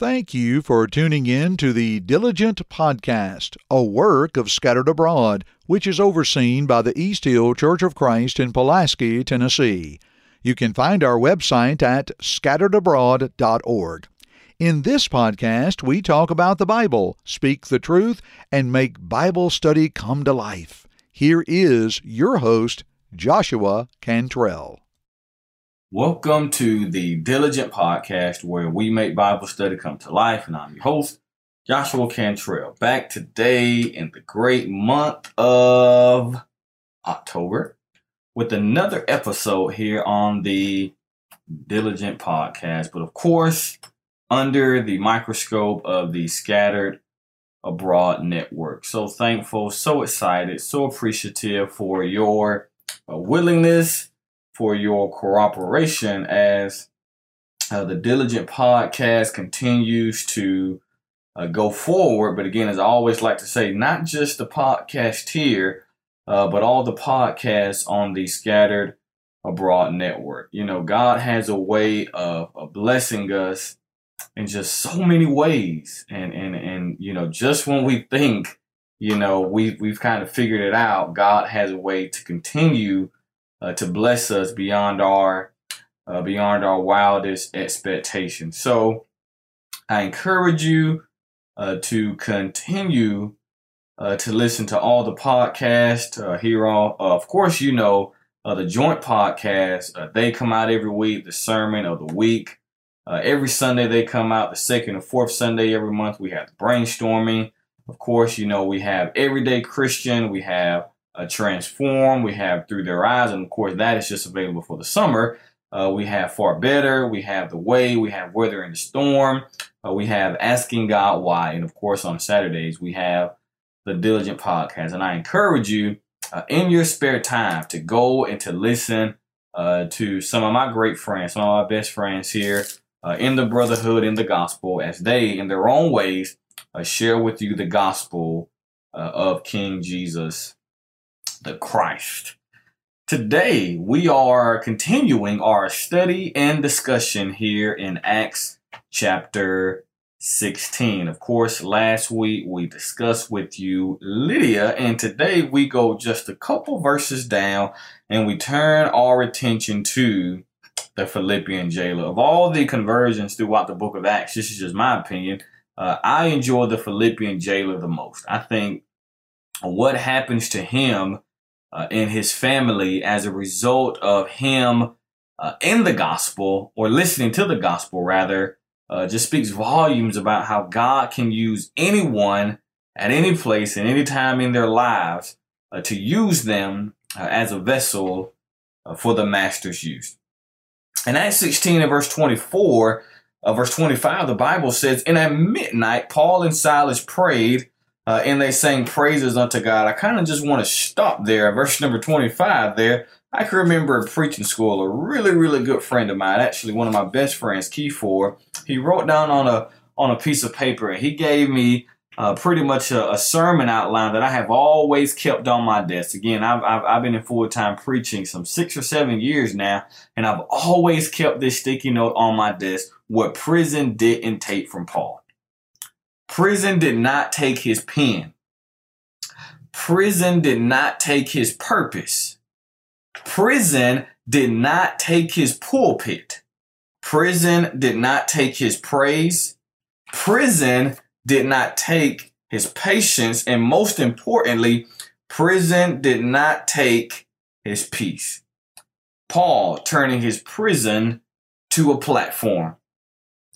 Thank you for tuning in to the Diligent Podcast, a work of Scattered Abroad, which is overseen by the East Hill Church of Christ in Pulaski, Tennessee. You can find our website at scatteredabroad.org. In this podcast, we talk about the Bible, speak the truth, and make Bible study come to life. Here is your host, Joshua Cantrell. Welcome to the Diligent Podcast, where we make Bible study come to life. And I'm your host, Joshua Cantrell, back today in the great month of October with another episode here on the Diligent Podcast. But of course, under the microscope of the Scattered Abroad Network. So thankful, so excited, so appreciative for your willingness for your cooperation as uh, the Diligent Podcast continues to uh, go forward. But again, as I always like to say, not just the podcast here, uh, but all the podcasts on the Scattered Abroad Network. You know, God has a way of, of blessing us in just so many ways. And, and, and, you know, just when we think, you know, we've, we've kind of figured it out, God has a way to continue uh, to bless us beyond our uh, beyond our wildest expectations. So I encourage you uh, to continue uh, to listen to all the podcasts uh, here on. Uh, of course, you know the joint podcast. they come out every week. The sermon of the week. every Sunday they come out. The second and fourth Sunday every month we have brainstorming. Of course, you know we have everyday Christian. We have uh, Transform, we have Through Their Eyes, and of course, that is just available for the summer. Uh, we have Far Better, we have The Way, we have weather Weathering the Storm, uh, we have Asking God Why, and of course, on Saturdays, we have the Diligent Podcast. And I encourage you uh, in your spare time to go and to listen uh, to some of my great friends, some of my best friends here uh, in the brotherhood, in the gospel, as they, in their own ways, share with you the gospel of King Jesus the Christ. Today, we are continuing our study and discussion here in Acts chapter 16. Of course, last week we discussed with you Lydia, and today we go just a couple verses down and we turn our attention to the Philippian jailer. Of all the conversions throughout the book of Acts, this is just my opinion, uh, I enjoy the Philippian jailer the most. I think what happens to him uh, in his family as a result of him uh, in the gospel or listening to the gospel rather uh, just speaks volumes about how God can use anyone at any place and any time in their lives uh, to use them uh, as a vessel uh, for the master's use. In Acts 16 and verse 24, verse 25, the Bible says, And at midnight, Paul and Silas prayed uh, and they sang praises unto God. I kind of just want to stop there. Verse number 25 there. I can remember in preaching school, a really, really good friend of mine, actually one of my best friends, Keyfor, he wrote down on a on a piece of paper and he gave me uh, pretty much a, a, sermon outline that I have always kept on my desk. Again, I've, I've, I've been in full time preaching some six or seven years now, and I've always kept this sticky note on my desk what prison didn't take from Paul. Prison did not take his pen. Prison did not take his purpose. Prison did not take his pulpit. Prison did not take his praise. Prison did not take his patience. And most importantly, prison did not take his peace. Paul turning his prison to a platform.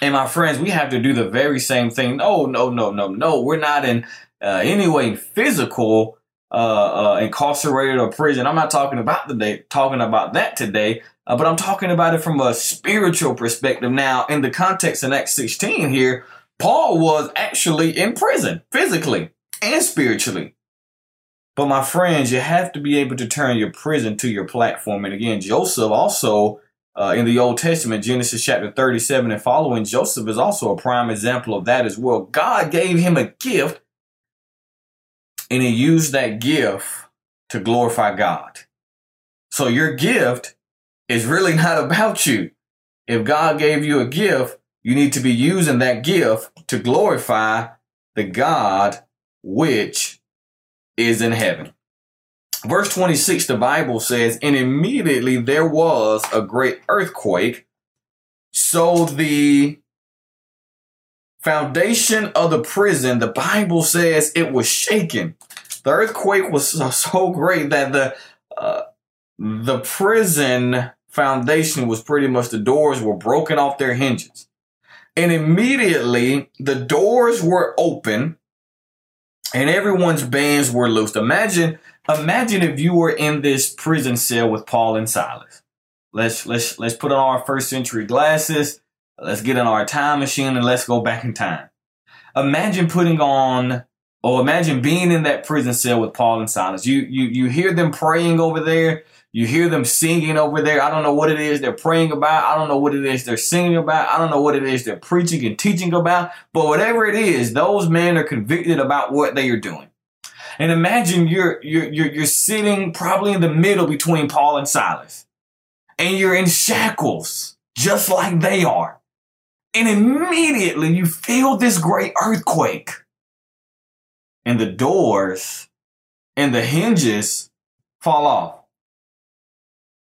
And my friends, we have to do the very same thing. No, no, no, no, no. We're not in uh, any way physical uh, uh, incarcerated or prison. I'm not talking about the day, talking about that today, uh, but I'm talking about it from a spiritual perspective. Now, in the context of Acts 16 here, Paul was actually in prison physically and spiritually. But my friends, you have to be able to turn your prison to your platform. And again, Joseph also uh, in the Old Testament, Genesis chapter 37 and following, Joseph is also a prime example of that as well. God gave him a gift and he used that gift to glorify God. So your gift is really not about you. If God gave you a gift, You need to be using that gift to glorify the God which is in heaven. Verse 26, the Bible says, And immediately there was a great earthquake. So the foundation of the prison, the Bible says it was shaken. The earthquake was so, great that the uh, the prison foundation was pretty much the doors were broken off their hinges. And immediately the doors were open and everyone's bands were loosed. Imagine, imagine if you were in this prison cell with Paul and Silas. Let's let's let's put on our first century glasses. Let's get in our time machine and let's go back in time. Imagine putting on or imagine being in that prison cell with Paul and Silas. You you you hear them praying over there. You hear them singing over there. I don't know what it is they're praying about. I don't know what it is they're singing about. I don't know what it is they're preaching and teaching about. But whatever it is, those men are convicted about what they are doing. And imagine you're you're you're, you're sitting probably in the middle between Paul and Silas. And you're in shackles, just like they are. And immediately you feel this great earthquake. And the doors and the hinges fall off.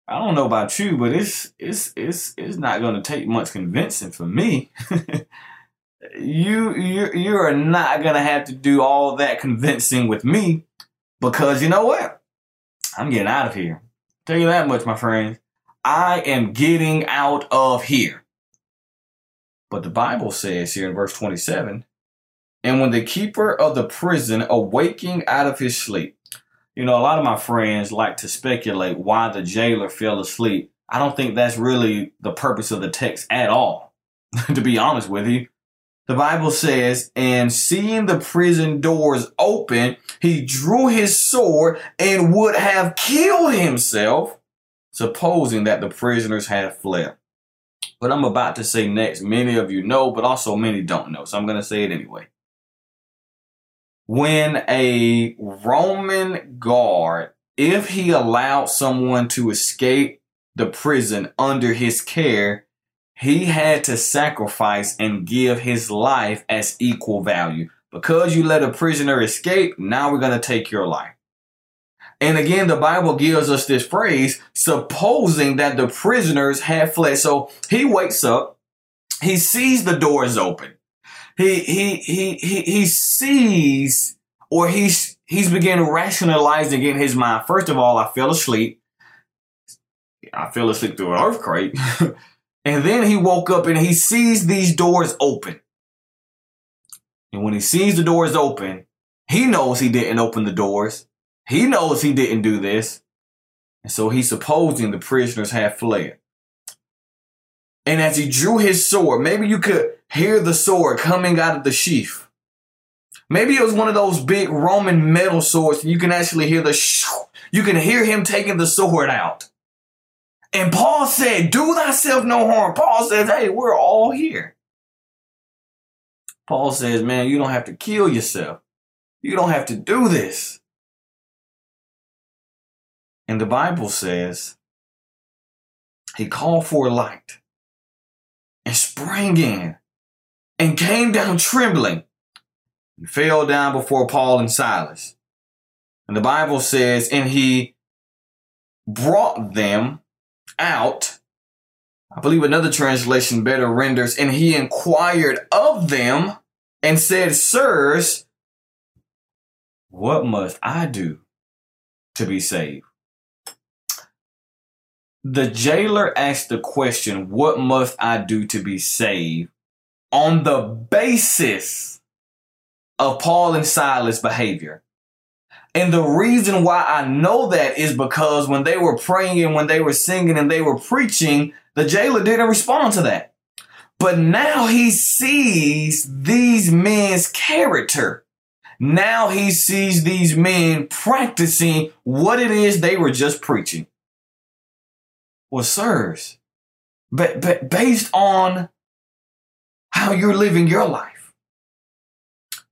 I don't know about you, but it's it's it's it's not going to take much convincing for me. you you you are not to have to do all that convincing with me because you know what? I'm getting out of here. Tell you that much, my friends. I am getting out of here. But the Bible says here in verse 27, and when the keeper of the prison awaking out of his sleep, you know, a lot of my friends like to speculate why the jailer fell asleep. I don't think that's really the purpose of the text at all, to be honest with you. The Bible says, and seeing the prison doors open, he drew his sword and would have killed himself, supposing that the prisoners had fled. What I'm about to say next, many of you know, but also many don't know. So I'm going to say it anyway when a Roman guard, if he allowed someone to escape the prison under his care, he had to sacrifice and give his life as equal value. Because you let a prisoner escape, now we're going to take your life. And again, the Bible gives us this phrase, supposing that the prisoners had fled. So he wakes up, he sees the doors open he he he he he sees or he's he's beginning rationalizing in his mind. First of all, I fell asleep. I fell asleep through an earthquake. and then he woke up and he sees these doors open. And when he sees the doors open, he knows he didn't open the doors. He knows he didn't do this. And so he's supposing the prisoners have fled. And as he drew his sword, maybe you could hear the sword coming out of the sheath. Maybe it was one of those big Roman metal swords. And you can actually hear the shoo. You can hear him taking the sword out. And Paul said, Do thyself no harm. Paul says, Hey, we're all here. Paul says, Man, you don't have to kill yourself. You don't have to do this. And the Bible says, He called for light and sprang in and came down trembling and fell down before Paul and Silas. And the Bible says, and he brought them out. I believe another translation better renders, and he inquired of them and said, Sirs, what must I do to be saved? The jailer asked the question, What must I do to be saved? on the basis of Paul and Silas' behavior. And the reason why I know that is because when they were praying and when they were singing and they were preaching, the jailer didn't respond to that. But now he sees these men's character. Now he sees these men practicing what it is they were just preaching. Well, sirs, but, but based on how you're living your life.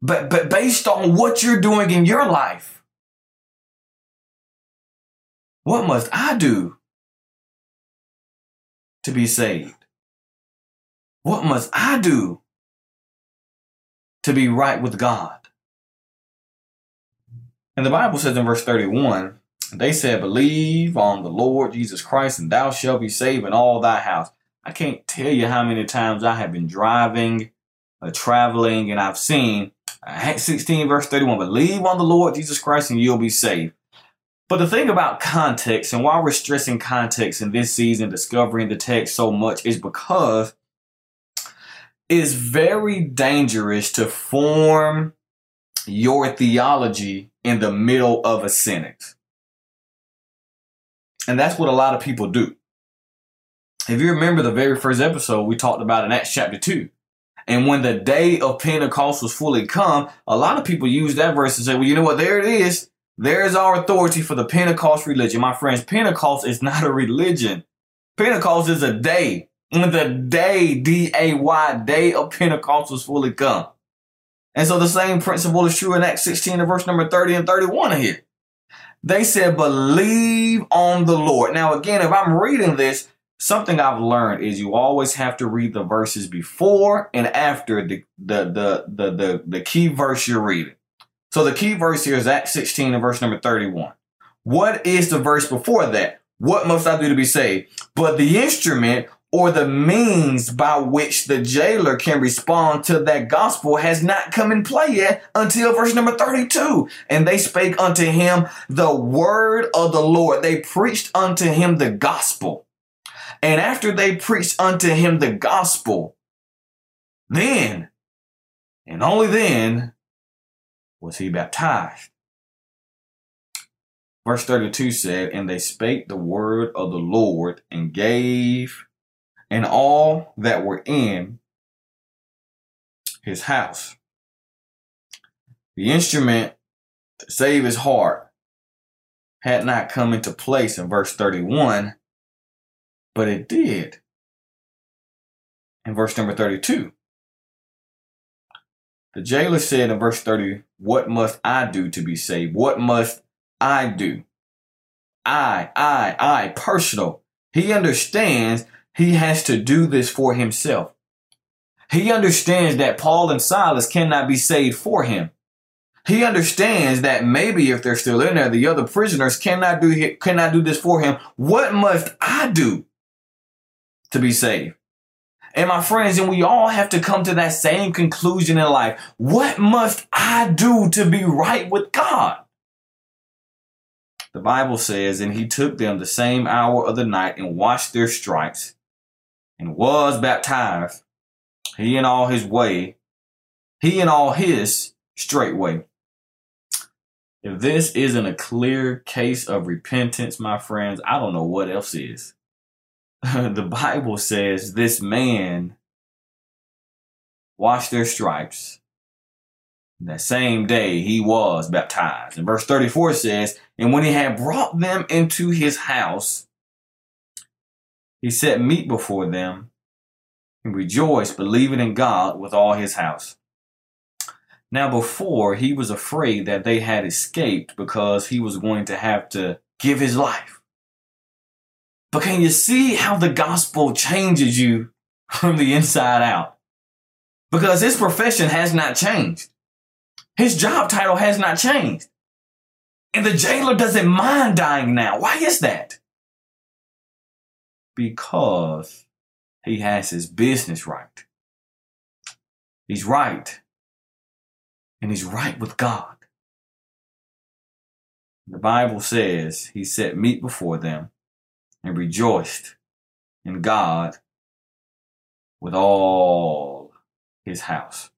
But, but based on what you're doing in your life, what must I do to be saved? What must I do to be right with God? And the Bible says in verse 31, they said, Believe on the Lord Jesus Christ, and thou shalt be saved in all thy house. I can't tell you how many times I have been driving, or uh, traveling, and I've seen Acts 16, verse 31, believe on the Lord Jesus Christ and you'll be saved. But the thing about context, and why we're stressing context in this season, discovering the text so much, is because it's very dangerous to form your theology in the middle of a sentence. And that's what a lot of people do. If you remember the very first episode we talked about in Acts chapter 2, and when the day of Pentecost was fully come, a lot of people use that verse and say, well, you know what? There it is. There's our authority for the Pentecost religion. My friends, Pentecost is not a religion. Pentecost is a day. When the day, D-A-Y, day of Pentecost was fully come. And so the same principle is true in Acts 16 and verse number 30 and 31 here. They said, believe on the Lord. Now, again, if I'm reading this, something I've learned is you always have to read the verses before and after the the the the the, the key verse you're reading. So the key verse here is Acts 16 and verse number 31. What is the verse before that? What must I do to be saved? But the instrument or the means by which the jailer can respond to that gospel has not come in play yet until verse number 32. And they spake unto him the word of the Lord. They preached unto him the gospel. And after they preached unto him the gospel, then, and only then, was he baptized. Verse 32 said, And they spake the word of the Lord and gave, and all that were in his house. The instrument to save his heart had not come into place in verse 31 but it did. In verse number 32, the jailer said in verse 30, What must I do to be saved? What must I do? I, I, I, personal. He understands he has to do this for himself. He understands that Paul and Silas cannot be saved for him. He understands that maybe if they're still in there, the other prisoners cannot do cannot do this for him. What must I do? to be saved. And my friends, and we all have to come to that same conclusion in life. What must I do to be right with God? The Bible says, and he took them the same hour of the night and washed their stripes and was baptized, he in all his way, he in all his straightway. If this isn't a clear case of repentance, my friends, I don't know what else is. the Bible says this man washed their stripes. That same day he was baptized. And verse 34 says, And when he had brought them into his house, he set meat before them and rejoiced, believing in God with all his house. Now, before he was afraid that they had escaped because he was going to have to give his life. But can you see how the gospel changes you from the inside out? Because his profession has not changed. His job title has not changed. And the jailer doesn't mind dying now. Why is that? Because he has his business right. He's right. And he's right with God. The Bible says he set meat before them and rejoiced in God with all his house.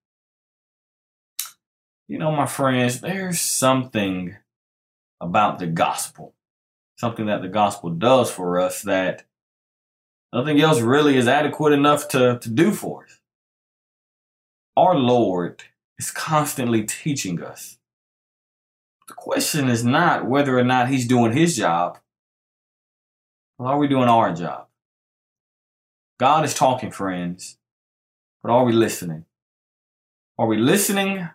You know, my friends, there's something about the gospel, something that the gospel does for us that nothing else really is adequate enough to, to do for us. Our Lord is constantly teaching us. The question is not whether or not he's doing his job, well, are we doing our job? God is talking, friends, but are we listening? Are we listening?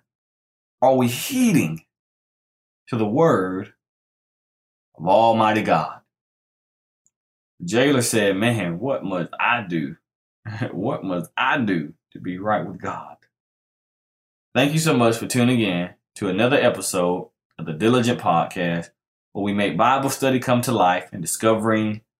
Are we heeding to the word of Almighty God? The jailer said, Man, what must I do what must I do to be right with God? Thank you so much for tuning in to another episode of the Diligent Podcast, where we make Bible study come to life and discovering